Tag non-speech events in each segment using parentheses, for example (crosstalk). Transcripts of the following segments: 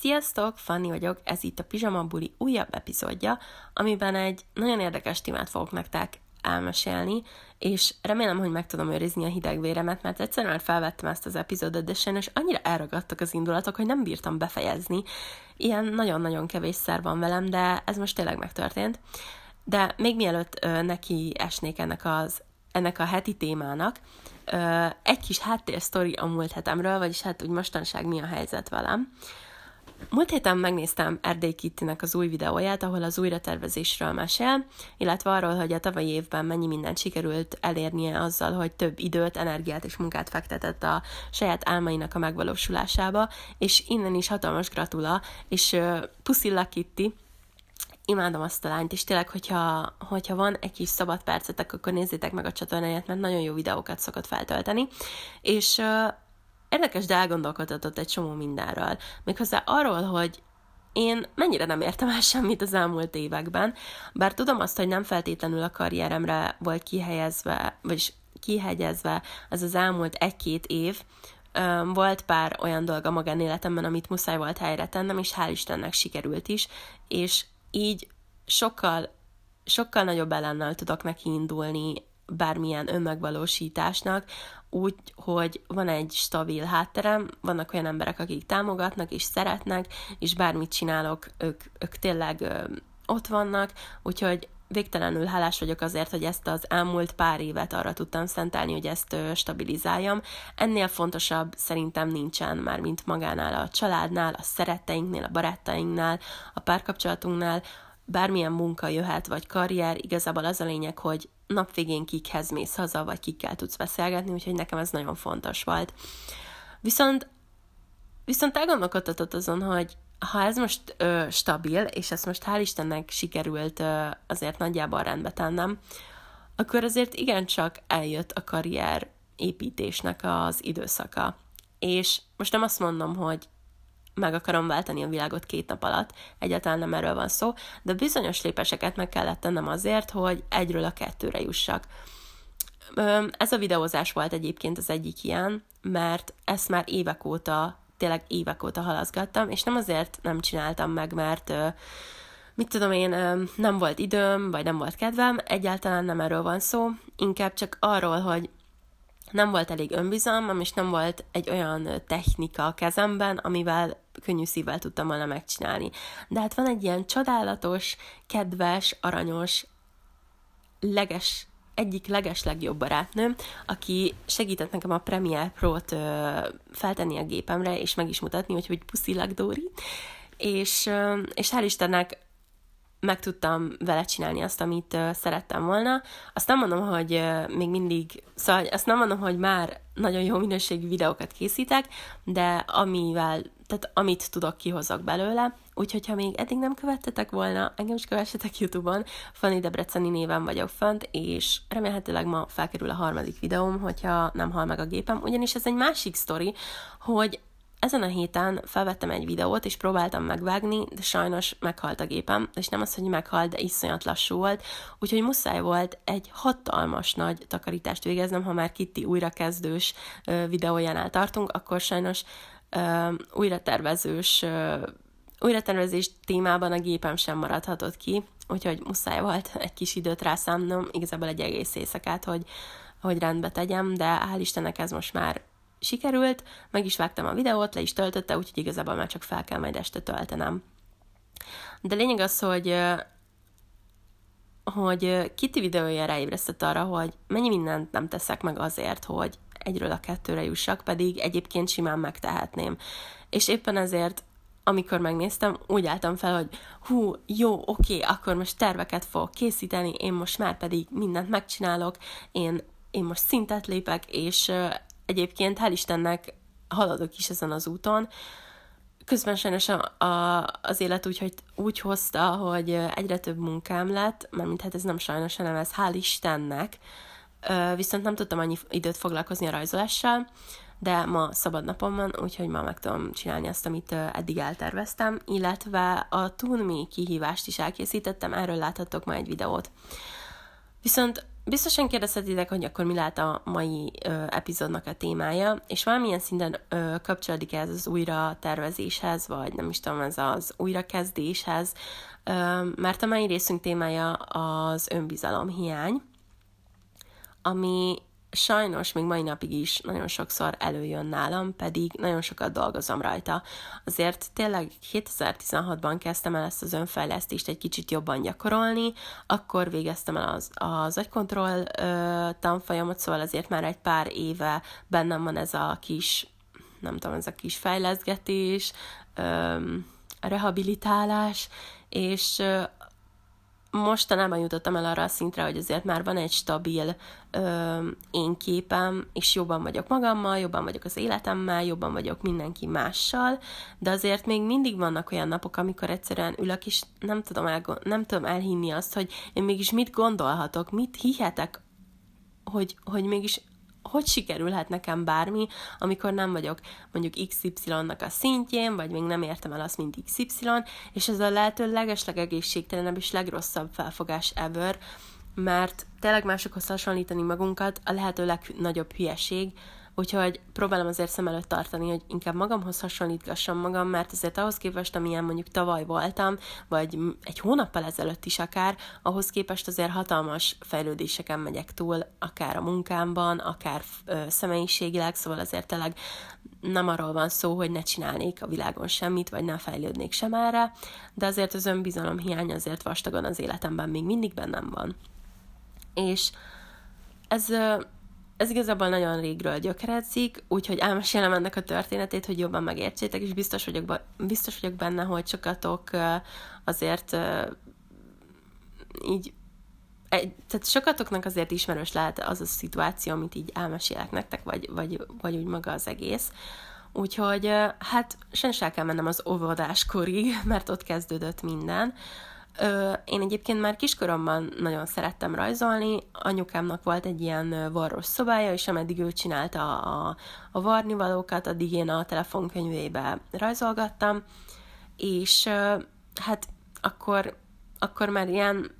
Sziasztok, Fanni vagyok, ez itt a Pizsama Buli újabb epizódja, amiben egy nagyon érdekes témát fogok nektek elmesélni, és remélem, hogy meg tudom őrizni a hideg véremet, mert egyszerűen már felvettem ezt az epizódot, de sajnos annyira elragadtak az indulatok, hogy nem bírtam befejezni. Ilyen nagyon-nagyon kevés szer van velem, de ez most tényleg megtörtént. De még mielőtt ö, neki esnék ennek az ennek a heti témának, ö, egy kis háttérsztori a múlt hetemről, vagyis hát úgy mostanság mi a helyzet velem. Múlt héten megnéztem Erdély Kittinek az új videóját, ahol az újratervezésről mesél, illetve arról, hogy a tavalyi évben mennyi mindent sikerült elérnie azzal, hogy több időt, energiát és munkát fektetett a saját álmainak a megvalósulásába, és innen is hatalmas gratula, és uh, puszillak Kitti, imádom azt a lányt, és tényleg, hogyha, hogyha van egy kis szabad percetek, akkor nézzétek meg a csatornáját, mert nagyon jó videókat szokott feltölteni, és érdekes, de elgondolkodhatott egy csomó mindenről. Méghozzá arról, hogy én mennyire nem értem el semmit az elmúlt években, bár tudom azt, hogy nem feltétlenül a karrieremre volt kihelyezve, vagyis kihegyezve az az elmúlt egy-két év, volt pár olyan dolog a magánéletemben, amit muszáj volt helyre tennem, és hál' Istennek sikerült is, és így sokkal, sokkal nagyobb ellennel tudok neki indulni bármilyen önmegvalósításnak, úgy, hogy van egy stabil hátterem, vannak olyan emberek, akik támogatnak és szeretnek, és bármit csinálok, ők, ők tényleg ö, ott vannak, úgyhogy végtelenül hálás vagyok azért, hogy ezt az elmúlt pár évet arra tudtam szentelni, hogy ezt stabilizáljam. Ennél fontosabb szerintem nincsen már, mint magánál a családnál, a szeretteinknél, a barátainknál, a párkapcsolatunknál, bármilyen munka jöhet, vagy karrier, igazából az a lényeg, hogy nap végén kikhez mész haza, vagy kikkel tudsz beszélgetni, úgyhogy nekem ez nagyon fontos volt. Viszont, viszont elgondolkodtatott azon, hogy ha ez most ö, stabil, és ezt most hál' Istennek sikerült ö, azért nagyjából rendbe tennem, akkor azért igencsak eljött a karrier építésnek az időszaka. És most nem azt mondom, hogy meg akarom váltani a világot két nap alatt, egyáltalán nem erről van szó, de bizonyos lépéseket meg kellett tennem azért, hogy egyről a kettőre jussak. Ez a videózás volt egyébként az egyik ilyen, mert ezt már évek óta, tényleg évek óta halaszgattam, és nem azért nem csináltam meg, mert mit tudom én, nem volt időm, vagy nem volt kedvem, egyáltalán nem erről van szó, inkább csak arról, hogy nem volt elég önbizalmam, és nem volt egy olyan technika a kezemben, amivel könnyű szívvel tudtam volna megcsinálni. De hát van egy ilyen csodálatos, kedves, aranyos, leges, egyik leges legjobb barátnőm, aki segített nekem a Premiere Pro-t feltenni a gépemre, és meg is mutatni, hogy, hogy puszilak Dóri. És, és hál' Istennek meg tudtam vele csinálni azt, amit szerettem volna. Azt nem mondom, hogy még mindig, szóval azt nem mondom, hogy már nagyon jó minőségű videókat készítek, de amivel, tehát amit tudok, kihozok belőle. Úgyhogy, ha még eddig nem követtetek volna, engem is kövessetek YouTube-on, Fanny Debreceni néven vagyok fönt, és remélhetőleg ma felkerül a harmadik videóm, hogyha nem hal meg a gépem, ugyanis ez egy másik sztori, hogy ezen a héten felvettem egy videót, és próbáltam megvágni, de sajnos meghalt a gépem, és nem az, hogy meghalt, de iszonyat lassú volt, úgyhogy muszáj volt egy hatalmas nagy takarítást végeznem, ha már Kitty újrakezdős videójánál tartunk, akkor sajnos újratervezős újratervezés témában a gépem sem maradhatott ki, úgyhogy muszáj volt (laughs) egy kis időt rászámnom, igazából egy egész éjszakát, hogy, hogy rendbe tegyem, de hál' Istennek ez most már sikerült, meg is vágtam a videót, le is töltötte, úgyhogy igazából már csak fel kell majd este töltenem. De lényeg az, hogy hogy Kitty videója ráébresztett arra, hogy mennyi mindent nem teszek meg azért, hogy egyről a kettőre jussak, pedig egyébként simán megtehetném. És éppen ezért, amikor megnéztem, úgy álltam fel, hogy hú, jó, oké, akkor most terveket fogok készíteni, én most már pedig mindent megcsinálok, én, én most szintet lépek, és egyébként hál' Istennek haladok is ezen az úton. Közben sajnos a, a, az élet úgy, hogy úgy hozta, hogy egyre több munkám lett, mert hát ez nem sajnos, hanem ez hál' Istennek, viszont nem tudtam annyi időt foglalkozni a rajzolással, de ma szabad napom van, úgyhogy ma meg tudom csinálni azt, amit eddig elterveztem, illetve a Tunmi kihívást is elkészítettem, erről láthatok ma egy videót. Viszont biztosan kérdezhetitek, hogy akkor mi lehet a mai ö, epizódnak a témája, és valamilyen szinten ö, kapcsolódik ez az újra tervezéshez, vagy nem is tudom, ez az újrakezdéshez, ö, mert a mai részünk témája az önbizalom hiány, ami sajnos még mai napig is nagyon sokszor előjön nálam, pedig nagyon sokat dolgozom rajta. Azért tényleg 2016-ban kezdtem el ezt az önfejlesztést egy kicsit jobban gyakorolni, akkor végeztem el az, az agykontroll ö, tanfolyamot, szóval azért már egy pár éve bennem van ez a kis, nem tudom, ez a kis fejleszgetés, ö, rehabilitálás, és mostanában jutottam el arra a szintre, hogy azért már van egy stabil ö, én képem, és jobban vagyok magammal, jobban vagyok az életemmel, jobban vagyok mindenki mással, de azért még mindig vannak olyan napok, amikor egyszerűen ülök, és nem tudom, el, nem tudom elhinni azt, hogy én mégis mit gondolhatok, mit hihetek, hogy, hogy mégis hogy sikerülhet nekem bármi, amikor nem vagyok mondjuk XY-nak a szintjén, vagy még nem értem el azt, mint XY, és ez a lehető legesleg egészségtelenebb és legrosszabb felfogás ever, mert tényleg másokhoz hasonlítani magunkat a lehető legnagyobb hülyeség, Úgyhogy próbálom azért szem előtt tartani, hogy inkább magamhoz hasonlítgassam magam, mert azért ahhoz képest, amilyen mondjuk tavaly voltam, vagy egy hónappal ezelőtt is akár, ahhoz képest azért hatalmas fejlődéseken megyek túl, akár a munkámban, akár ö, személyiségileg, szóval azért tényleg nem arról van szó, hogy ne csinálnék a világon semmit, vagy ne fejlődnék sem erre, de azért az önbizalom hiány azért vastagon az életemben még mindig bennem van. És ez ez igazából nagyon régről gyökeredzik, úgyhogy elmesélem ennek a történetét, hogy jobban megértsétek, és biztos vagyok, biztos vagyok benne, hogy sokatok azért így egy, tehát sokatoknak azért ismerős lehet az a szituáció, amit így elmesélek nektek, vagy, vagy, vagy úgy maga az egész. Úgyhogy hát sen se kell mennem az óvodáskorig, (laughs) mert ott kezdődött minden. Ö, én egyébként már kiskoromban nagyon szerettem rajzolni, anyukámnak volt egy ilyen varros szobája, és ameddig ő csinálta a, a varnivalókat, addig én a telefonkönyvébe rajzolgattam, és ö, hát akkor, akkor már ilyen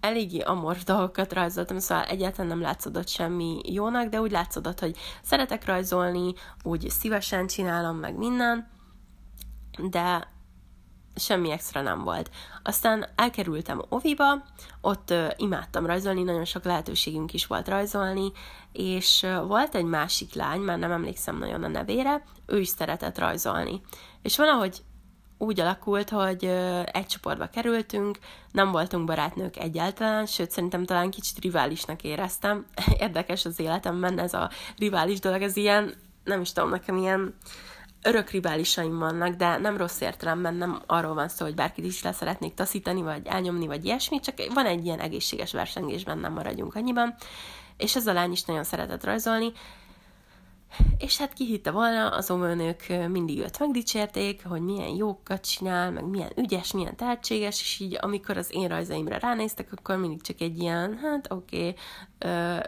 eléggé amors dolgokat rajzoltam, szóval egyáltalán nem látszódott semmi jónak, de úgy látszódott, hogy szeretek rajzolni, úgy szívesen csinálom meg minden, de semmi extra nem volt. Aztán elkerültem Oviba, ott uh, imádtam rajzolni, nagyon sok lehetőségünk is volt rajzolni, és uh, volt egy másik lány, már nem emlékszem nagyon a nevére, ő is szeretett rajzolni. És valahogy úgy alakult, hogy uh, egy csoportba kerültünk, nem voltunk barátnők egyáltalán, sőt szerintem talán kicsit riválisnak éreztem. (laughs) Érdekes az életemben ez a rivális dolog, ez ilyen, nem is tudom, nekem ilyen örök riválisaim vannak, de nem rossz értelemben, nem arról van szó, hogy bárkit is le szeretnék taszítani, vagy elnyomni, vagy ilyesmi, csak van egy ilyen egészséges versengésben, nem maradjunk annyiban. És ez a lány is nagyon szeretett rajzolni, és hát ki hitte volna, az omőnök mindig őt megdicsérték, hogy milyen jókat csinál, meg milyen ügyes, milyen tehetséges, és így amikor az én rajzaimra ránéztek, akkor mindig csak egy ilyen, hát oké, okay,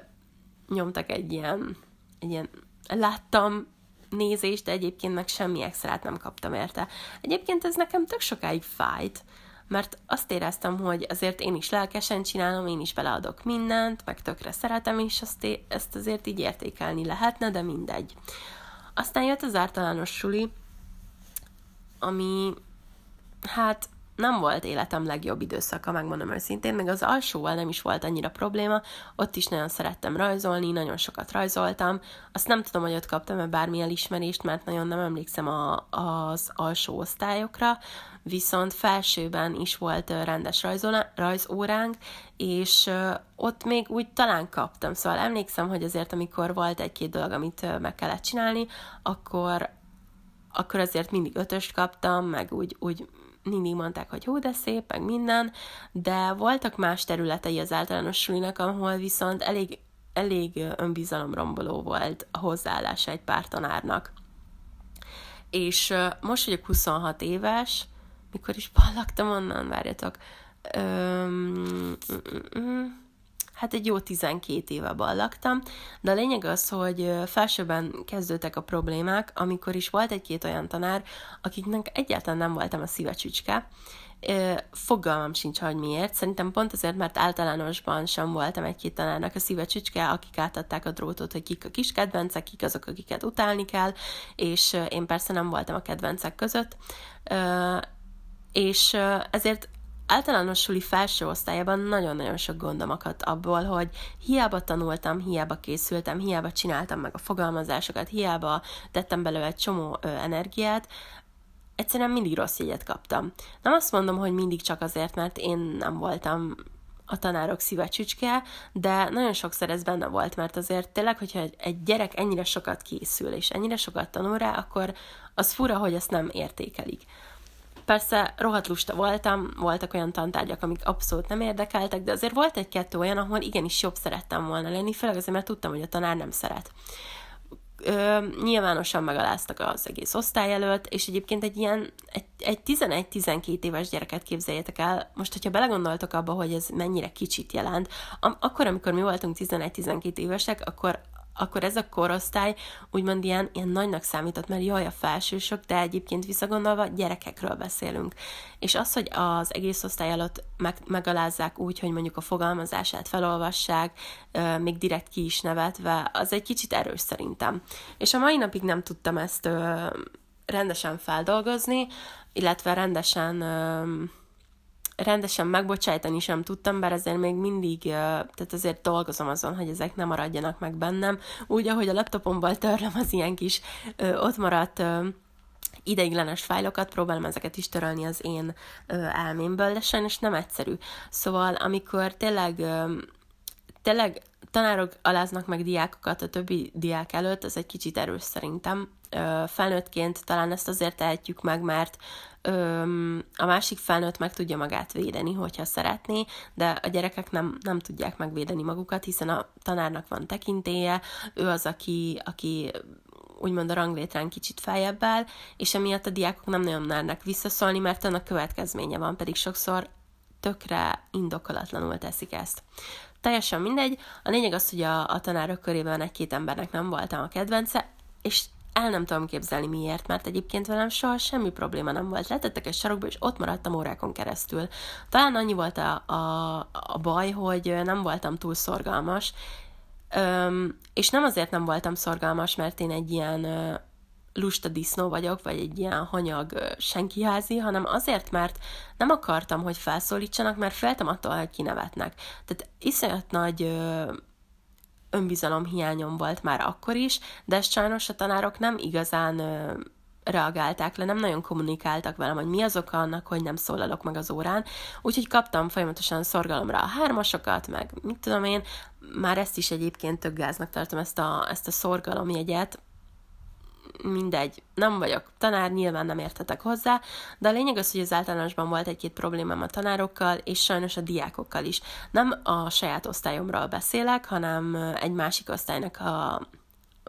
nyomtak egy ilyen, egy ilyen, láttam, nézést, de egyébként meg semmi extrát nem kaptam érte. Egyébként ez nekem tök sokáig fájt, mert azt éreztem, hogy azért én is lelkesen csinálom, én is beleadok mindent, meg tökre szeretem, és azt é- ezt azért így értékelni lehetne, de mindegy. Aztán jött az általános suli, ami hát nem volt életem legjobb időszaka, megmondom őszintén, meg az alsóval nem is volt annyira probléma, ott is nagyon szerettem rajzolni, nagyon sokat rajzoltam, azt nem tudom, hogy ott kaptam-e bármi elismerést, mert nagyon nem emlékszem a, az alsó osztályokra, viszont felsőben is volt rendes rajzolá, rajzóránk, és ott még úgy talán kaptam, szóval emlékszem, hogy azért amikor volt egy-két dolog, amit meg kellett csinálni, akkor akkor azért mindig ötöst kaptam, meg úgy, úgy mindig mondták, hogy hú, de szép, meg minden, de voltak más területei az általános sulinak, ahol viszont elég, elég önbizalomromboló volt a hozzáállása egy pár tanárnak. És most vagyok 26 éves, mikor is (laughs) ballaktam onnan, várjatok, öm, mm, mm, mm, hát egy jó 12 éve ballaktam, de a lényeg az, hogy felsőben kezdődtek a problémák, amikor is volt egy-két olyan tanár, akiknek egyáltalán nem voltam a szíve csücske, Fogalmam sincs, hogy miért. Szerintem pont azért, mert általánosban sem voltam egy-két tanárnak a szíve csücske, akik átadták a drótot, hogy kik a kis kedvencek, kik azok, akiket utálni kell, és én persze nem voltam a kedvencek között. És ezért általános suli felső osztályában nagyon-nagyon sok gondom akadt abból, hogy hiába tanultam, hiába készültem, hiába csináltam meg a fogalmazásokat, hiába tettem belőle egy csomó ö, energiát, egyszerűen mindig rossz jegyet kaptam. Nem azt mondom, hogy mindig csak azért, mert én nem voltam a tanárok szíve csücske, de nagyon sokszor ez benne volt, mert azért tényleg, hogyha egy gyerek ennyire sokat készül, és ennyire sokat tanul rá, akkor az fura, hogy ezt nem értékelik. Persze rohadt lusta voltam, voltak olyan tantárgyak, amik abszolút nem érdekeltek, de azért volt egy-kettő olyan, ahol igenis jobb szerettem volna lenni, főleg azért, mert tudtam, hogy a tanár nem szeret. Ö, nyilvánosan megaláztak az egész osztály előtt, és egyébként egy ilyen, egy, egy 11-12 éves gyereket képzeljétek el, most, hogyha belegondoltok abba, hogy ez mennyire kicsit jelent, am- akkor, amikor mi voltunk 11-12 évesek, akkor akkor ez a korosztály úgymond ilyen, ilyen nagynak számított, mert jaj, a felsősök, de egyébként visszagondolva gyerekekről beszélünk. És az, hogy az egész osztály alatt meg, megalázzák úgy, hogy mondjuk a fogalmazását felolvassák, még direkt ki is nevetve, az egy kicsit erős szerintem. És a mai napig nem tudtam ezt rendesen feldolgozni, illetve rendesen rendesen megbocsájtani sem tudtam, bár ezért még mindig, tehát azért dolgozom azon, hogy ezek nem maradjanak meg bennem. Úgy, ahogy a laptopomból törlöm az ilyen kis ott maradt ideiglenes fájlokat, próbálom ezeket is törölni az én elmémből, de sajnos nem egyszerű. Szóval, amikor tényleg tényleg tanárok aláznak meg diákokat a többi diák előtt, ez egy kicsit erős szerintem. Felnőttként talán ezt azért tehetjük meg, mert a másik felnőtt meg tudja magát védeni, hogyha szeretné, de a gyerekek nem, nem tudják megvédeni magukat, hiszen a tanárnak van tekintéje, ő az, aki, aki úgymond a ranglétrán kicsit feljebb áll, és emiatt a diákok nem nagyon mernek visszaszólni, mert annak következménye van, pedig sokszor tökre indokolatlanul teszik ezt. Teljesen mindegy, a lényeg az, hogy a, a tanárok körében egy-két embernek nem voltam a kedvence, és el nem tudom képzelni miért, mert egyébként velem soha semmi probléma nem volt. Letettek egy sarokba, és ott maradtam órákon keresztül. Talán annyi volt a, a, a baj, hogy nem voltam túl szorgalmas, Öm, és nem azért nem voltam szorgalmas, mert én egy ilyen ö, lusta disznó vagyok, vagy egy ilyen hanyag ö, senkiházi, hanem azért, mert nem akartam, hogy felszólítsanak, mert féltem attól, hogy kinevetnek. Tehát iszonyat nagy ö, önbizalom hiányom volt már akkor is, de ezt sajnos a tanárok nem igazán ö, reagálták le, nem nagyon kommunikáltak velem, hogy mi az oka annak, hogy nem szólalok meg az órán, úgyhogy kaptam folyamatosan szorgalomra a hármasokat, meg mit tudom én, már ezt is egyébként tök gáznak tartom, ezt a, ezt a szorgalomjegyet, mindegy, nem vagyok tanár, nyilván nem értetek hozzá, de a lényeg az, hogy az általánosban volt egy-két problémám a tanárokkal, és sajnos a diákokkal is. Nem a saját osztályomról beszélek, hanem egy másik osztálynak a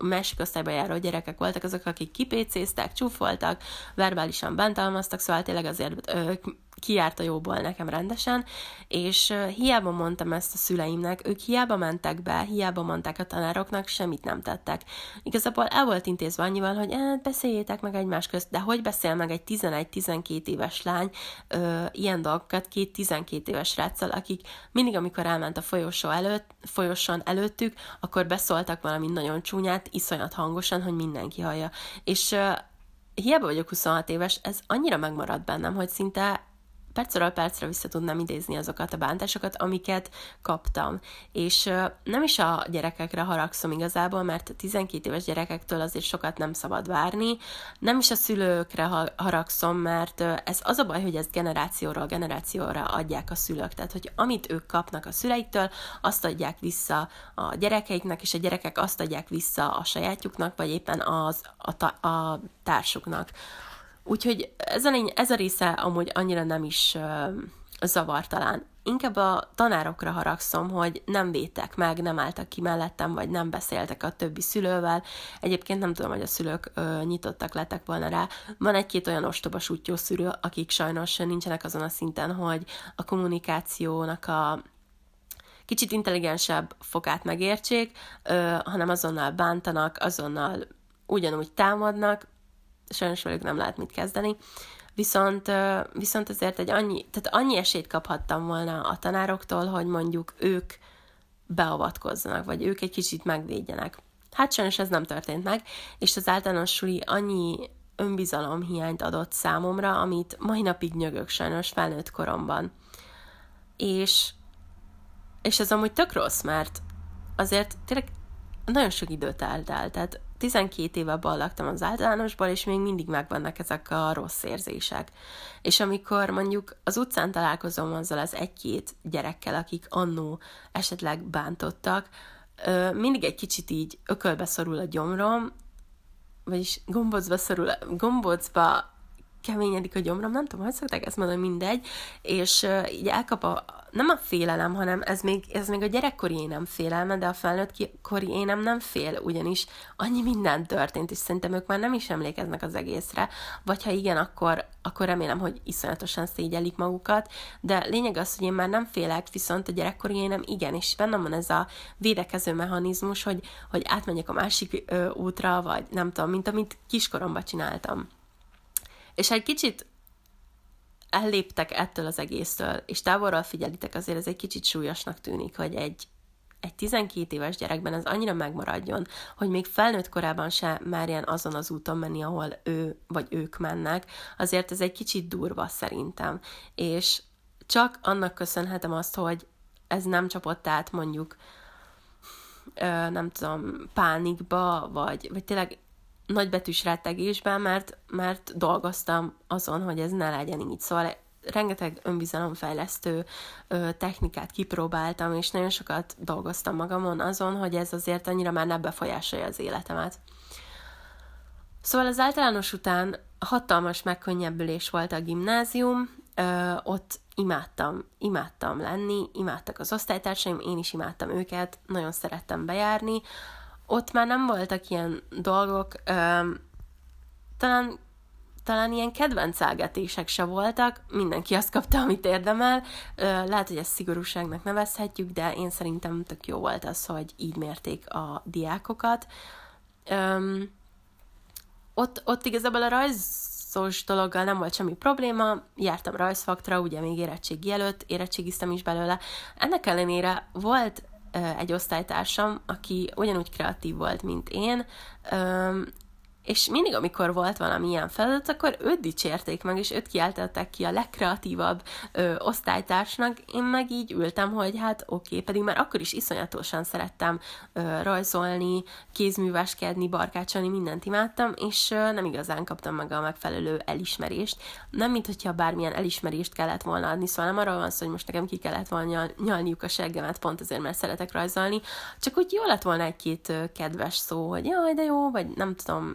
másik osztályba járó gyerekek voltak azok, akik kipécéztek, csúfoltak, verbálisan bántalmaztak, szóval tényleg azért ö, kiárt a jóból nekem rendesen, és hiába mondtam ezt a szüleimnek, ők hiába mentek be, hiába mondták a tanároknak, semmit nem tettek. Igazából el volt intézve annyival, hogy eh, beszéljétek meg egymás közt, de hogy beszél meg egy 11-12 éves lány ö, ilyen dolgokat két 12 éves ráccal, akik mindig, amikor elment a folyosó előtt, folyosón előttük, akkor beszóltak valami nagyon csúnyát, iszonyat hangosan, hogy mindenki hallja. És ö, hiába vagyok 26 éves, ez annyira megmaradt bennem, hogy szinte percről percre vissza tudnám idézni azokat a bántásokat, amiket kaptam. És nem is a gyerekekre haragszom igazából, mert a 12 éves gyerekektől azért sokat nem szabad várni, nem is a szülőkre haragszom, mert ez az a baj, hogy ezt generációról generációra adják a szülők. Tehát, hogy amit ők kapnak a szüleiktől, azt adják vissza a gyerekeiknek, és a gyerekek azt adják vissza a sajátjuknak, vagy éppen az a, ta- a társuknak. Úgyhogy ez a, lény, ez a része amúgy annyira nem is uh, zavartalán. Inkább a tanárokra haragszom, hogy nem védtek meg, nem álltak ki mellettem, vagy nem beszéltek a többi szülővel. Egyébként nem tudom, hogy a szülők ö, nyitottak lettek volna rá. Van egy-két olyan ostoba sútyó szülő, akik sajnos nincsenek azon a szinten, hogy a kommunikációnak a kicsit intelligensebb fokát megértsék, ö, hanem azonnal bántanak, azonnal ugyanúgy támadnak, sajnos velük nem lehet mit kezdeni. Viszont, viszont azért egy annyi, tehát annyi esélyt kaphattam volna a tanároktól, hogy mondjuk ők beavatkozzanak, vagy ők egy kicsit megvédjenek. Hát sajnos ez nem történt meg, és az általános suli annyi önbizalom hiányt adott számomra, amit mai napig nyögök sajnos felnőtt koromban. És, és ez amúgy tök rossz, mert azért tényleg nagyon sok időt eltelt, tehát 12 éve laktam az általánosból, és még mindig megvannak ezek a rossz érzések. És amikor mondjuk az utcán találkozom azzal az egy-két gyerekkel, akik annó esetleg bántottak, mindig egy kicsit így ökölbe szorul a gyomrom, vagyis gombocba szorul, gombocba keményedik a gyomrom, nem tudom, hogy szokták ezt mondani, mindegy, és uh, így elkap a, nem a félelem, hanem ez még, ez még a gyerekkori énem félelme, de a felnőtt kori énem nem fél, ugyanis annyi minden történt, és szerintem ők már nem is emlékeznek az egészre, vagy ha igen, akkor, akkor remélem, hogy iszonyatosan szégyelik magukat, de lényeg az, hogy én már nem félek, viszont a gyerekkori énem igen, és bennem van ez a védekező mechanizmus, hogy, hogy átmenjek a másik ö, útra, vagy nem tudom, mint amit kiskoromban csináltam. És egy kicsit elléptek ettől az egésztől, és távolról figyelitek, azért ez egy kicsit súlyosnak tűnik, hogy egy, egy 12 éves gyerekben ez annyira megmaradjon, hogy még felnőtt korában se merjen azon az úton menni, ahol ő vagy ők mennek, azért ez egy kicsit durva szerintem. És csak annak köszönhetem azt, hogy ez nem csapott át mondjuk nem tudom, pánikba, vagy, vagy tényleg nagybetűs rettegésben, mert, mert dolgoztam azon, hogy ez ne legyen így. Szóval rengeteg önbizalomfejlesztő ö, technikát kipróbáltam, és nagyon sokat dolgoztam magamon azon, hogy ez azért annyira már ne befolyásolja az életemet. Szóval az általános után hatalmas megkönnyebbülés volt a gimnázium, ö, ott imádtam, imádtam lenni, imádtak az osztálytársaim, én is imádtam őket, nagyon szerettem bejárni, ott már nem voltak ilyen dolgok, ö, talán talán ilyen kedvencelgetések se voltak, mindenki azt kapta, amit érdemel. Lehet, hogy ezt szigorúságnak nevezhetjük, de én szerintem tök jó volt az, hogy így mérték a diákokat. Öm, ott, ott igazából a rajzos dologgal nem volt semmi probléma, jártam rajzfaktra, ugye még érettségi előtt, érettségiztem is belőle. Ennek ellenére volt egy osztálytársam, aki ugyanúgy kreatív volt, mint én, és mindig, amikor volt valami ilyen feladat, akkor őt dicsérték meg, és őt kiáltották ki a legkreatívabb ö, osztálytársnak, én meg így ültem, hogy hát oké, okay, pedig már akkor is iszonyatosan szerettem ö, rajzolni, kézműveskedni, barkácsolni, mindent imádtam, és ö, nem igazán kaptam meg a megfelelő elismerést. Nem, mint hogyha bármilyen elismerést kellett volna adni, szóval nem arról van szó, hogy most nekem ki kellett volna nyal, nyalniuk a seggemet, pont azért, mert szeretek rajzolni, csak úgy jó lett volna egy-két kedves szó, hogy jaj, de jó, vagy nem tudom,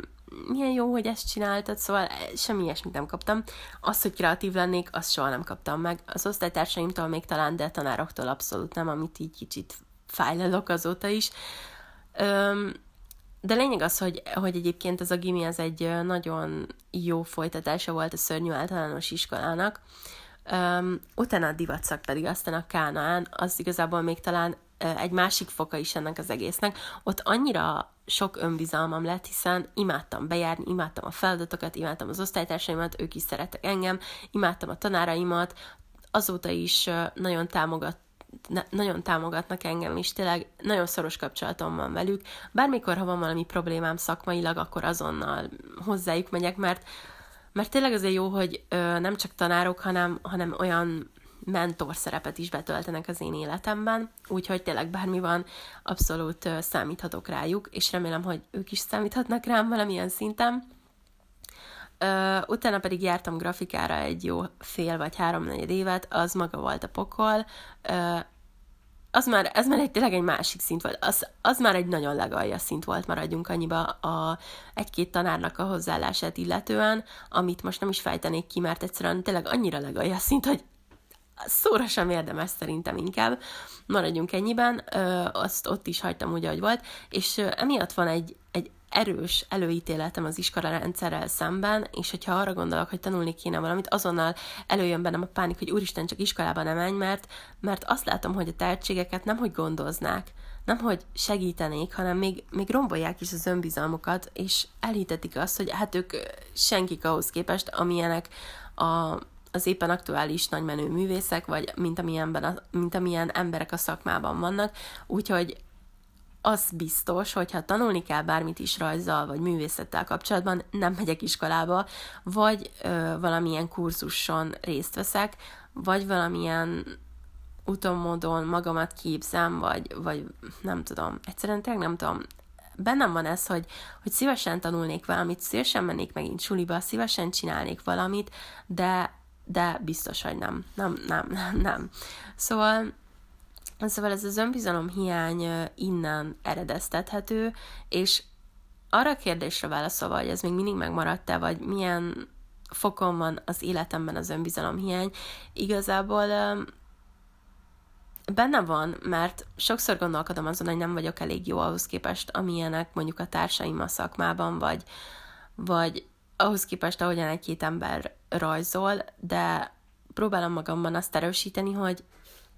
milyen jó, hogy ezt csináltad, szóval semmi ilyesmit nem kaptam. Azt, hogy kreatív lennék, azt soha nem kaptam meg. Az osztálytársaimtól még talán, de tanároktól abszolút nem, amit így kicsit fájlelok azóta is. Öm, de lényeg az, hogy, hogy egyébként ez a gimi ez egy nagyon jó folytatása volt a szörnyű általános iskolának. Um, utána a divatszak pedig aztán a Kánaán, az igazából még talán egy másik foka is ennek az egésznek. Ott annyira sok önbizalmam lett, hiszen imádtam bejárni, imádtam a feladatokat, imádtam az osztálytársaimat, ők is szerettek engem, imádtam a tanáraimat, azóta is nagyon támogat nagyon támogatnak engem, és tényleg nagyon szoros kapcsolatom van velük. Bármikor, ha van valami problémám szakmailag, akkor azonnal hozzájuk megyek, mert, mert tényleg azért jó, hogy ö, nem csak tanárok, hanem, hanem olyan mentor szerepet is betöltenek az én életemben, úgyhogy tényleg bármi van, abszolút számíthatok rájuk, és remélem, hogy ők is számíthatnak rám valamilyen szinten. Utána pedig jártam grafikára egy jó fél vagy háromnegyed évet, az maga volt a pokol. Az már, ez már egy, tényleg egy másik szint volt. Az, az már egy nagyon legalja szint volt, maradjunk annyiba a egy-két tanárnak a hozzáállását illetően, amit most nem is fejtenék ki, mert egyszerűen tényleg annyira legalja szint, hogy szóra sem érdemes szerintem inkább. Maradjunk ennyiben, azt ott is hagytam úgy, ahogy volt, és emiatt van egy, egy erős előítéletem az iskola rendszerrel szemben, és hogyha arra gondolok, hogy tanulni kéne valamit, azonnal előjön bennem a pánik, hogy úristen, csak iskolába nem menj, mert, mert azt látom, hogy a tehetségeket nem hogy gondoznák, nem hogy segítenék, hanem még, még rombolják is az önbizalmukat, és elhitetik azt, hogy hát ők senkik ahhoz képest, amilyenek a, az éppen aktuális nagymenő művészek, vagy mint amilyenben mint amilyen emberek a szakmában vannak, úgyhogy az biztos, hogyha tanulni kell bármit is rajzzal vagy művészettel kapcsolatban, nem megyek iskolába, vagy ö, valamilyen kurzuson részt veszek, vagy valamilyen úton, módon magamat képzem, vagy, vagy nem tudom, egyszerűen tényleg nem tudom, bennem van ez, hogy, hogy szívesen tanulnék valamit, szívesen mennék megint suliba, szívesen csinálnék valamit, de, de biztos, hogy nem. Nem, nem, nem, nem. Szóval Szóval ez az önbizalom hiány innen eredeztethető, és arra a kérdésre válaszolva, hogy ez még mindig megmaradt-e, vagy milyen fokon van az életemben az önbizalom hiány, igazából benne van, mert sokszor gondolkodom azon, hogy nem vagyok elég jó ahhoz képest, amilyenek mondjuk a társaim a szakmában, vagy, vagy ahhoz képest, ahogyan egy-két ember rajzol, de próbálom magamban azt erősíteni, hogy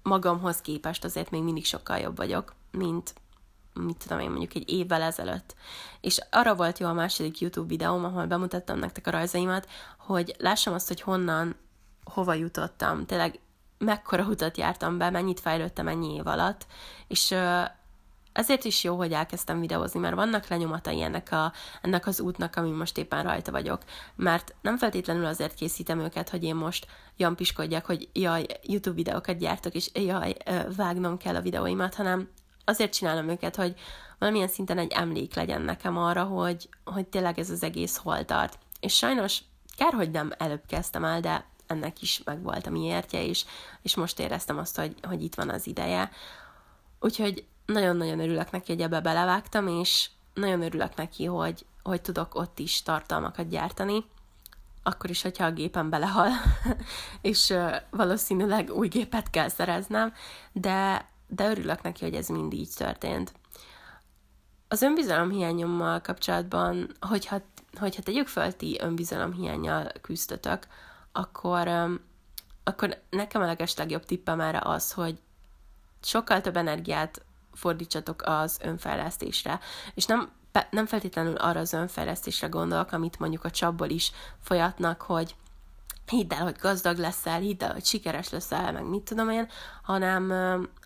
magamhoz képest azért még mindig sokkal jobb vagyok, mint mit tudom én, mondjuk egy évvel ezelőtt. És arra volt jó a második YouTube videóm, ahol bemutattam nektek a rajzaimat, hogy lássam azt, hogy honnan, hova jutottam. Tényleg mekkora utat jártam be, mennyit fejlődtem ennyi év alatt, és ezért is jó, hogy elkezdtem videózni, mert vannak lenyomatai ennek, a, ennek az útnak, ami most éppen rajta vagyok. Mert nem feltétlenül azért készítem őket, hogy én most jampiskodjak, hogy jaj, YouTube videókat gyártok, és jaj, vágnom kell a videóimat, hanem azért csinálom őket, hogy valamilyen szinten egy emlék legyen nekem arra, hogy, hogy tényleg ez az egész hol tart. És sajnos kár, hogy nem előbb kezdtem el, de ennek is megvolt a miértje, és, és most éreztem azt, hogy, hogy itt van az ideje. Úgyhogy nagyon-nagyon örülök neki, hogy ebbe belevágtam, és nagyon örülök neki, hogy, hogy tudok ott is tartalmakat gyártani, akkor is, hogyha a gépem belehal, (laughs) és valószínűleg új gépet kell szereznem, de, de örülök neki, hogy ez mind így történt. Az önbizalom hiányommal kapcsolatban, hogyha, hogyha tegyük föl, ti önbizalom hiányjal küzdötök, akkor, akkor nekem a legeslegjobb tippem erre az, hogy sokkal több energiát fordítsatok az önfejlesztésre. És nem, nem feltétlenül arra az önfejlesztésre gondolok, amit mondjuk a csapból is folyatnak, hogy hidd el, hogy gazdag leszel, hidd el, hogy sikeres leszel, meg mit tudom én, hanem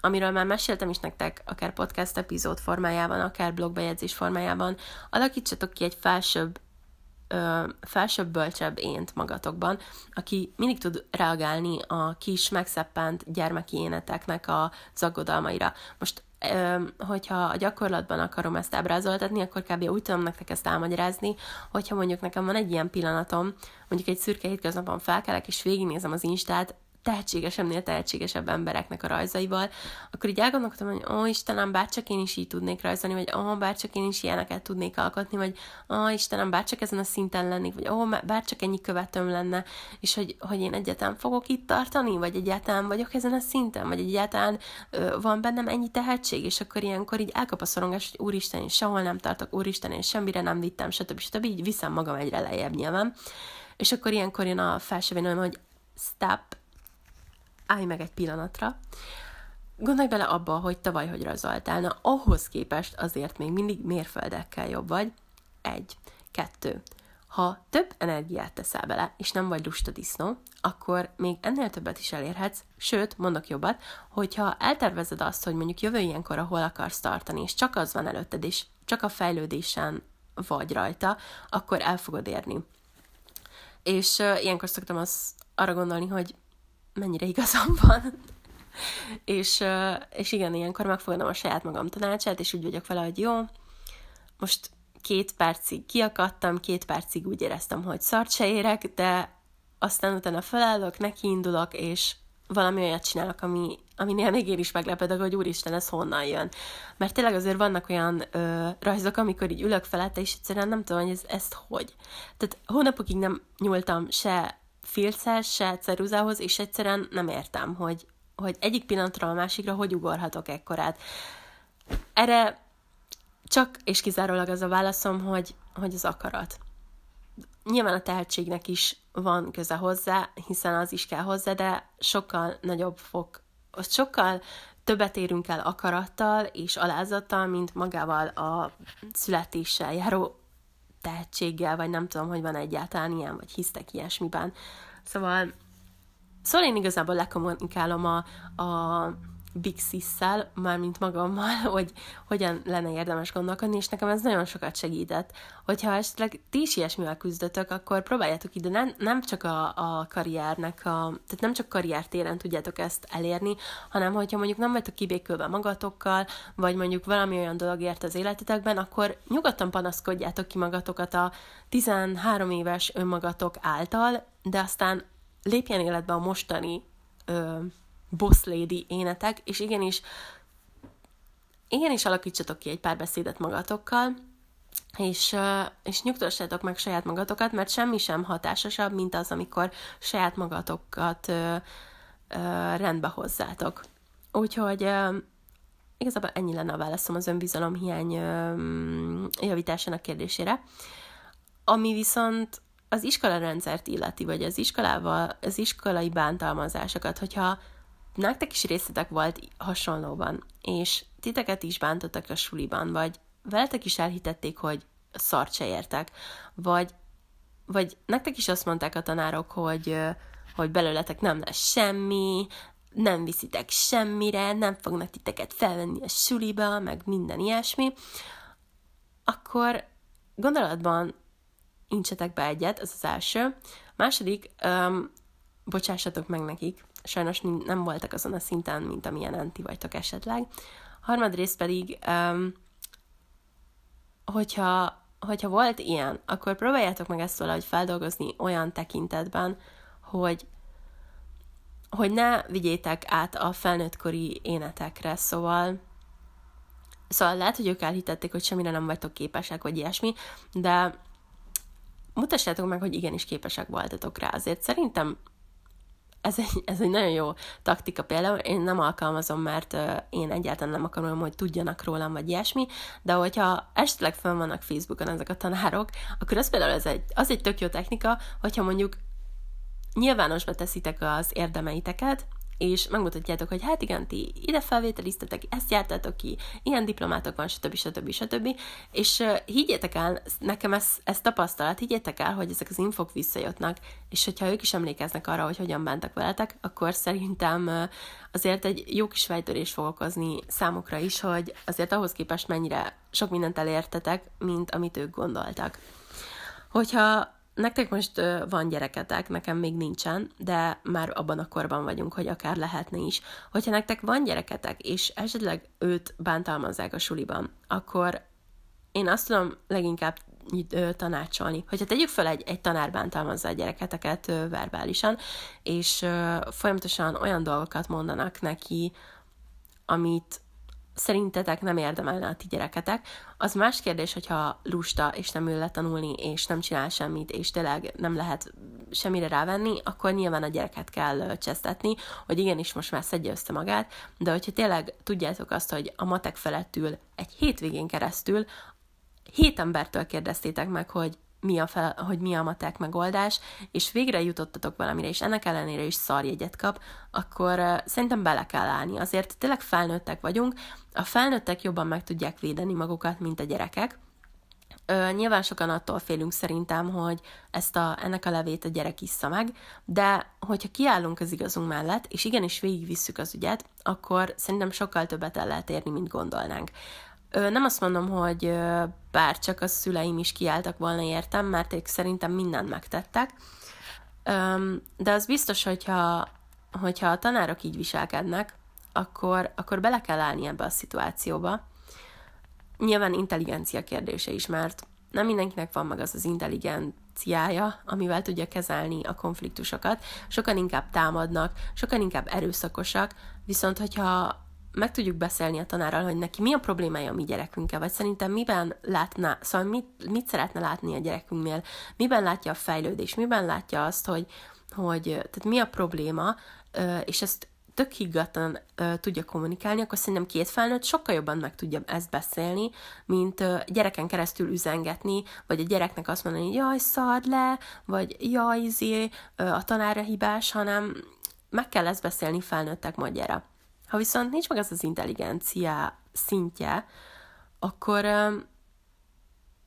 amiről már meséltem is nektek, akár podcast epizód formájában, akár blogbejegyzés formájában, alakítsatok ki egy felsőbb felsőbb, bölcsebb ént magatokban, aki mindig tud reagálni a kis, megszeppent gyermeki éneteknek a aggodalmaira. Most hogyha a gyakorlatban akarom ezt ábrázoltatni, akkor kb. úgy tudom nektek ezt elmagyarázni, hogyha mondjuk nekem van egy ilyen pillanatom, mondjuk egy szürke hétköznapon felkelek, és végignézem az Instát, tehetségesebbnél tehetségesebb embereknek a rajzaival, akkor így elgondolkodtam, hogy ó, Istenem, bárcsak én is így tudnék rajzolni, vagy ó, bárcsak én is ilyeneket tudnék alkotni, vagy ó, Istenem, bárcsak ezen a szinten lennék, vagy ó, bárcsak ennyi követőm lenne, és hogy, hogy én egyáltalán fogok itt tartani, vagy egyáltalán vagyok ezen a szinten, vagy egyáltalán ö, van bennem ennyi tehetség, és akkor ilyenkor így elkap a szorongás, hogy úristen, én sehol nem tartok, úristen, én semmire nem vittem, stb. stb. így viszem magam egyre lejjebb nyilván. És akkor ilyenkor jön a felső hogy stop, állj meg egy pillanatra, gondolj bele abba, hogy tavaly hogy rajzoltál, na ahhoz képest azért még mindig mérföldekkel jobb vagy. Egy. Kettő. Ha több energiát teszel bele, és nem vagy lusta disznó, akkor még ennél többet is elérhetsz, sőt, mondok jobbat, hogyha eltervezed azt, hogy mondjuk jövő ilyenkor, ahol akarsz tartani, és csak az van előtted, és csak a fejlődésen vagy rajta, akkor el fogod érni. És uh, ilyenkor szoktam az arra gondolni, hogy mennyire igazam van. és, és igen, ilyenkor megfogadom a saját magam tanácsát, és úgy vagyok vele, hogy jó, most két percig kiakadtam, két percig úgy éreztem, hogy szart se érek, de aztán utána felállok, nekiindulok, és valami olyat csinálok, ami, aminél még én is meglepedek, hogy úristen, ez honnan jön. Mert tényleg azért vannak olyan ö, rajzok, amikor így ülök felette, és egyszerűen nem tudom, hogy ez, ezt hogy. Tehát hónapokig nem nyúltam se filccel, se ceruzához, és egyszerűen nem értem, hogy, hogy egyik pillanatra a másikra hogy ugorhatok ekkorát. Erre csak és kizárólag az a válaszom, hogy, hogy az akarat. Nyilván a tehetségnek is van köze hozzá, hiszen az is kell hozzá, de sokkal nagyobb fok, sokkal többet érünk el akarattal és alázattal, mint magával a születéssel járó tehetséggel, vagy nem tudom, hogy van egyáltalán ilyen, vagy hisztek ilyesmiben. Szóval, szóval én igazából lekommunikálom a, a Big Sis-szel, mármint magammal, (laughs) hogy hogyan lenne érdemes gondolkodni, és nekem ez nagyon sokat segített. Hogyha esetleg ti is ilyesmivel küzdötök, akkor próbáljátok ide nem, nem csak a, a karriernek, a, tehát nem csak karriertéren tudjátok ezt elérni, hanem hogyha mondjuk nem vagytok kibékülve magatokkal, vagy mondjuk valami olyan dolog ért az életetekben, akkor nyugodtan panaszkodjátok ki magatokat a 13 éves önmagatok által, de aztán lépjen életbe a mostani boss lady énetek, és igenis, igenis alakítsatok ki egy pár beszédet magatokkal, és, és nyugtassátok meg saját magatokat, mert semmi sem hatásosabb, mint az, amikor saját magatokat ö, ö, rendbe hozzátok. Úgyhogy ö, igazából ennyi lenne a válaszom az önbizalom hiány ö, javításának kérdésére. Ami viszont az iskolarendszert illeti, vagy az iskolával, az iskolai bántalmazásokat, hogyha nektek is részletek volt hasonlóban, és titeket is bántottak a suliban, vagy veletek is elhitették, hogy szart se értek, vagy, vagy nektek is azt mondták a tanárok, hogy, hogy belőletek nem lesz semmi, nem viszitek semmire, nem fognak titeket felvenni a suliba, meg minden ilyesmi, akkor gondolatban incsetek be egyet, ez az első. Második, um, bocsássatok meg nekik, sajnos nem voltak azon a szinten, mint amilyen anti vagytok esetleg. Harmadrészt pedig, um, hogyha, hogyha volt ilyen, akkor próbáljátok meg ezt valahogy feldolgozni olyan tekintetben, hogy hogy ne vigyétek át a felnőttkori énetekre, szóval szóval lehet, hogy ők elhitették, hogy semmire nem vagytok képesek, vagy ilyesmi, de mutassátok meg, hogy igenis képesek voltatok rá. Azért szerintem ez egy, ez egy nagyon jó taktika. Például, én nem alkalmazom, mert én egyáltalán nem akarom, hogy tudjanak rólam, vagy ilyesmi, de hogyha esetleg fönn vannak Facebookon ezek a tanárok, akkor az például ez egy, az egy tök jó technika, hogyha mondjuk nyilvánosba teszitek az érdemeiteket, és megmutatjátok, hogy hát igen, ti ide felvételiztetek, ezt jártátok ki, ilyen diplomátok van, stb. stb. stb. És higgyétek el, nekem ez, ez tapasztalat, higgyétek el, hogy ezek az infok visszajöttnek, és hogyha ők is emlékeznek arra, hogy hogyan bántak veletek, akkor szerintem azért egy jó kis fejtörés fog okozni számukra is, hogy azért ahhoz képest mennyire sok mindent elértetek, mint amit ők gondoltak. Hogyha nektek most van gyereketek, nekem még nincsen, de már abban a korban vagyunk, hogy akár lehetne is. Hogyha nektek van gyereketek, és esetleg őt bántalmazzák a suliban, akkor én azt tudom leginkább tanácsolni, hogyha tegyük fel egy, egy tanár bántalmazza a gyereketeket verbálisan, és folyamatosan olyan dolgokat mondanak neki, amit szerintetek nem érdemelne a ti gyereketek. Az más kérdés, hogyha lusta, és nem ül le tanulni, és nem csinál semmit, és tényleg nem lehet semmire rávenni, akkor nyilván a gyereket kell csesztetni, hogy igenis most már szedje össze magát, de hogyha tényleg tudjátok azt, hogy a matek felettül egy hétvégén keresztül hét embertől kérdeztétek meg, hogy mi a, fel, hogy mi a matek megoldás, és végre jutottatok valamire, és ennek ellenére is szarjegyet kap, akkor szerintem bele kell állni. Azért tényleg felnőttek vagyunk, a felnőttek jobban meg tudják védeni magukat, mint a gyerekek, Ö, nyilván sokan attól félünk szerintem, hogy ezt a, ennek a levét a gyerek issza meg, de hogyha kiállunk az igazunk mellett, és igenis végigvisszük az ügyet, akkor szerintem sokkal többet el lehet érni, mint gondolnánk. Nem azt mondom, hogy bár csak a szüleim is kiálltak volna értem, mert ők szerintem mindent megtettek, de az biztos, hogyha, hogyha a tanárok így viselkednek, akkor, akkor bele kell állni ebbe a szituációba. Nyilván intelligencia kérdése is, mert nem mindenkinek van meg az az intelligenciája, amivel tudja kezelni a konfliktusokat. Sokan inkább támadnak, sokan inkább erőszakosak, viszont hogyha meg tudjuk beszélni a tanárral, hogy neki mi a problémája a mi gyerekünkkel, vagy szerintem miben látná, szóval mit, mit szeretne látni a gyerekünknél, miben látja a fejlődés, miben látja azt, hogy, hogy tehát mi a probléma, és ezt tök higgadtan tudja kommunikálni, akkor szerintem két felnőtt sokkal jobban meg tudja ezt beszélni, mint gyereken keresztül üzengetni, vagy a gyereknek azt mondani, hogy jaj, szard le, vagy jaj, izé, a tanára hibás, hanem meg kell ezt beszélni felnőttek magyarra Ha viszont nincs meg az az intelligencia szintje, akkor,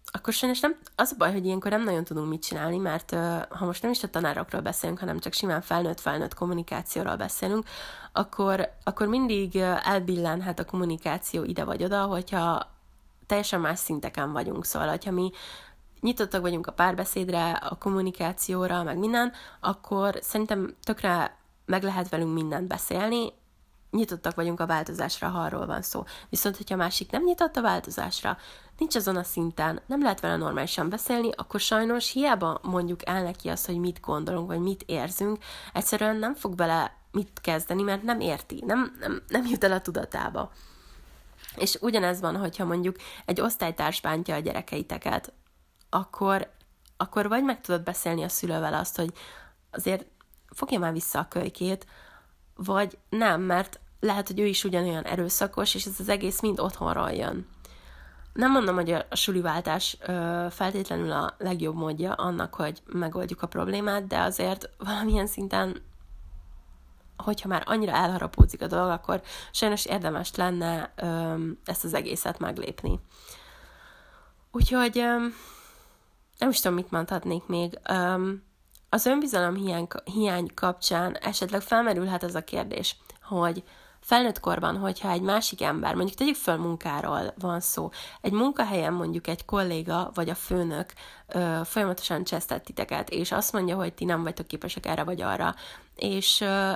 akkor sajnos nem, az a baj, hogy ilyenkor nem nagyon tudunk mit csinálni, mert ha most nem is a tanárokról beszélünk, hanem csak simán felnőtt-felnőtt kommunikációról beszélünk, akkor, akkor mindig elbillenhet a kommunikáció ide vagy oda, hogyha teljesen más szinteken vagyunk. Szóval, hogyha mi nyitottak vagyunk a párbeszédre, a kommunikációra, meg minden, akkor szerintem tökre meg lehet velünk mindent beszélni, nyitottak vagyunk a változásra, ha arról van szó. Viszont, hogyha a másik nem nyitott a változásra, nincs azon a szinten, nem lehet vele normálisan beszélni, akkor sajnos hiába mondjuk el neki azt, hogy mit gondolunk, vagy mit érzünk, egyszerűen nem fog bele mit kezdeni, mert nem érti, nem, nem, nem jut el a tudatába. És ugyanez van, hogyha mondjuk egy osztálytárs bántja a gyerekeiteket, akkor, akkor vagy meg tudod beszélni a szülővel azt, hogy azért fogja már vissza a kölykét, vagy nem, mert lehet, hogy ő is ugyanolyan erőszakos, és ez az egész mind otthonról jön. Nem mondom, hogy a suliváltás feltétlenül a legjobb módja annak, hogy megoldjuk a problémát, de azért valamilyen szinten, hogyha már annyira elharapódzik a dolog, akkor sajnos érdemes lenne ezt az egészet meglépni. Úgyhogy nem is tudom, mit mondhatnék még. Az önbizalom hiány, hiány kapcsán esetleg felmerülhet ez a kérdés, hogy felnőtt korban, hogyha egy másik ember, mondjuk tegyük föl munkáról van szó, egy munkahelyen mondjuk egy kolléga vagy a főnök ö, folyamatosan csesztett titeket, és azt mondja, hogy ti nem vagytok képesek erre vagy arra, és, ö,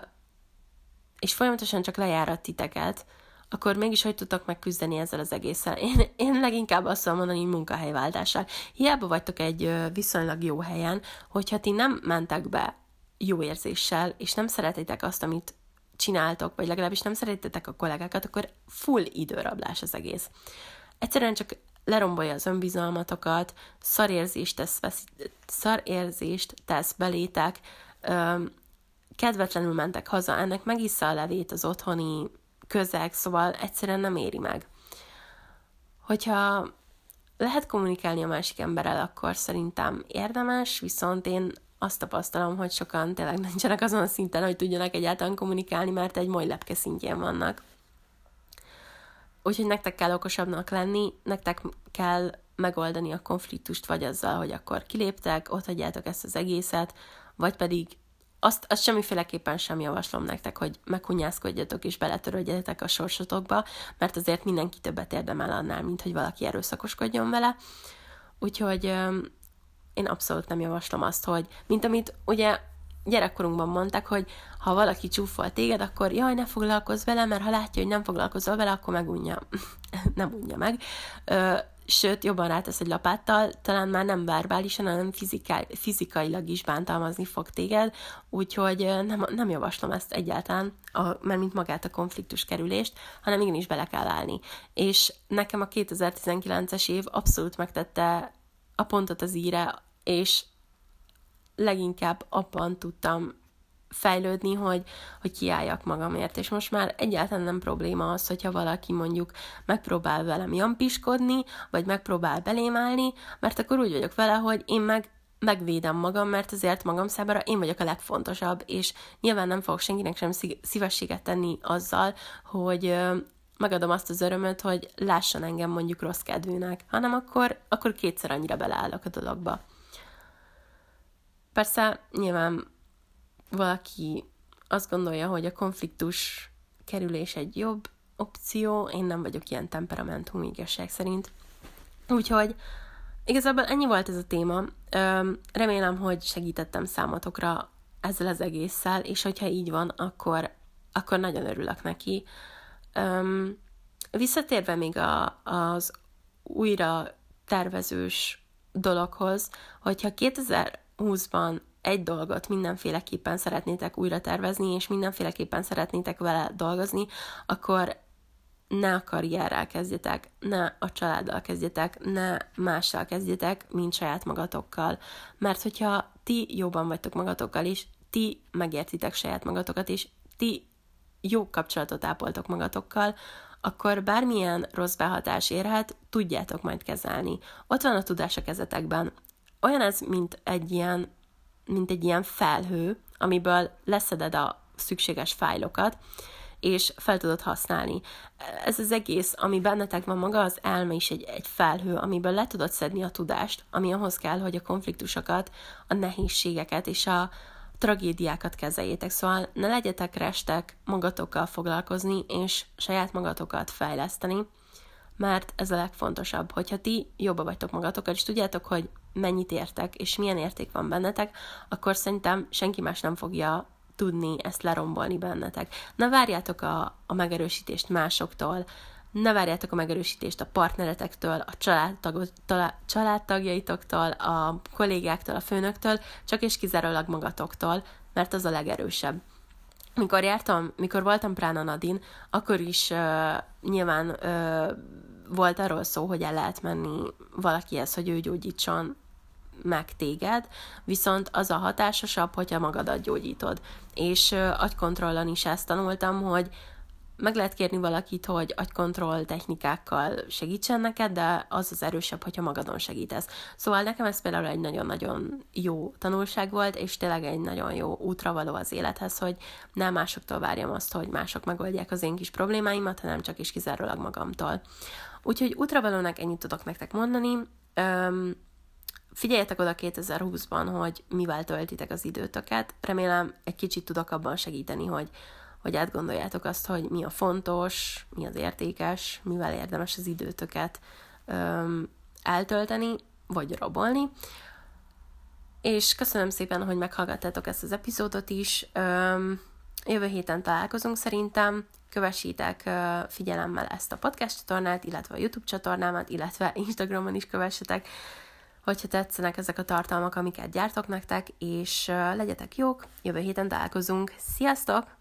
és folyamatosan csak lejárat titeket, akkor mégis hogy tudtok megküzdeni ezzel az egésszel? Én, én leginkább azt tudom mondani, hogy munkahelyváltással. Hiába vagytok egy viszonylag jó helyen, hogyha ti nem mentek be jó érzéssel, és nem szeretitek azt, amit csináltok, vagy legalábbis nem szeretitek a kollégákat, akkor full időrablás az egész. Egyszerűen csak lerombolja az önbizalmatokat, szarérzést tesz, vesz, szarérzést tesz belétek, öm, kedvetlenül mentek haza, ennek megissza a levét az otthoni közeg, szóval egyszerűen nem éri meg. Hogyha lehet kommunikálni a másik emberrel, akkor szerintem érdemes, viszont én azt tapasztalom, hogy sokan tényleg nincsenek azon a szinten, hogy tudjanak egyáltalán kommunikálni, mert egy moly lepke szintjén vannak. Úgyhogy nektek kell okosabbnak lenni, nektek kell megoldani a konfliktust, vagy azzal, hogy akkor kiléptek, ott hagyjátok ezt az egészet, vagy pedig azt, azt semmiféleképpen sem javaslom nektek, hogy meghunyászkodjatok és beletörődjetek a sorsotokba, mert azért mindenki többet érdemel annál, mint hogy valaki erőszakoskodjon vele. Úgyhogy én abszolút nem javaslom azt, hogy, mint amit ugye gyerekkorunkban mondták, hogy ha valaki csúfol téged, akkor jaj, ne foglalkozz vele, mert ha látja, hogy nem foglalkozol vele, akkor megunja. (laughs) nem unja meg. Ö, sőt, jobban rátesz egy lapáttal, talán már nem verbálisan, hanem fizikai, fizikailag is bántalmazni fog téged, úgyhogy nem, nem javaslom ezt egyáltalán, a, mert mint magát a konfliktus kerülést, hanem igenis bele kell állni. És nekem a 2019-es év abszolút megtette a pontot az íre, és leginkább abban tudtam fejlődni, hogy, hogy kiálljak magamért. És most már egyáltalán nem probléma az, hogyha valaki mondjuk megpróbál velem jampiskodni, vagy megpróbál belém állni, mert akkor úgy vagyok vele, hogy én meg megvédem magam, mert azért magam számára én vagyok a legfontosabb, és nyilván nem fogok senkinek sem szívességet tenni azzal, hogy megadom azt az örömöt, hogy lásson engem mondjuk rossz kedvűnek, hanem akkor, akkor kétszer annyira beleállok a dologba. Persze nyilván valaki azt gondolja, hogy a konfliktus kerülés egy jobb opció, én nem vagyok ilyen temperamentum igazság szerint. Úgyhogy igazából ennyi volt ez a téma. Remélem, hogy segítettem számotokra ezzel az egésszel, és hogyha így van, akkor, akkor nagyon örülök neki. Visszatérve még a, az újra tervezős dologhoz, hogyha 2020-ban egy dolgot mindenféleképpen szeretnétek újra tervezni, és mindenféleképpen szeretnétek vele dolgozni, akkor ne a karrierrel kezdjetek, ne a családdal kezdjetek, ne mással kezdjetek, mint saját magatokkal. Mert hogyha ti jobban vagytok magatokkal is, ti megértitek saját magatokat, és ti jó kapcsolatot ápoltok magatokkal, akkor bármilyen rossz behatás érhet, tudjátok majd kezelni. Ott van a tudás a kezetekben. Olyan ez, mint egy ilyen mint egy ilyen felhő, amiből leszeded a szükséges fájlokat, és fel tudod használni. Ez az egész, ami bennetek van maga, az elme is egy, egy felhő, amiből le tudod szedni a tudást, ami ahhoz kell, hogy a konfliktusokat, a nehézségeket és a tragédiákat kezeljétek. Szóval ne legyetek restek magatokkal foglalkozni, és saját magatokat fejleszteni, mert ez a legfontosabb, hogyha ti jobban vagytok magatokkal, és tudjátok, hogy mennyit értek, és milyen érték van bennetek, akkor szerintem senki más nem fogja tudni ezt lerombolni bennetek. Ne várjátok a, a megerősítést másoktól, ne várjátok a megerősítést a partneretektől, a családtagod, családtagjaitoktól, a kollégáktól, a főnöktől, csak és kizárólag magatoktól, mert az a legerősebb. Mikor jártam, mikor voltam Prána Nadin, akkor is uh, nyilván uh, volt arról szó, hogy el lehet menni valakihez, hogy ő gyógyítson meg téged, viszont az a hatásosabb, hogyha magadat gyógyítod. És agykontrollon is ezt tanultam, hogy meg lehet kérni valakit, hogy agykontroll technikákkal segítsen neked, de az az erősebb, hogyha magadon segítesz. Szóval nekem ez például egy nagyon-nagyon jó tanulság volt, és tényleg egy nagyon jó útra való az élethez, hogy nem másoktól várjam azt, hogy mások megoldják az én kis problémáimat, hanem csak is kizárólag magamtól. Úgyhogy útravalónak ennyit tudok nektek mondani. Öm, figyeljetek oda 2020-ban, hogy mivel töltitek az időtöket. Remélem egy kicsit tudok abban segíteni, hogy hogy átgondoljátok azt, hogy mi a fontos, mi az értékes, mivel érdemes az időtöket öm, eltölteni, vagy rabolni. És köszönöm szépen, hogy meghallgattátok ezt az epizódot is. Öm, jövő héten találkozunk szerintem. Kövessétek figyelemmel ezt a podcast csatornát, illetve a YouTube csatornámat, illetve Instagramon is kövessetek, hogyha tetszenek ezek a tartalmak, amiket gyártok nektek, és legyetek jók, jövő héten találkozunk. Sziasztok!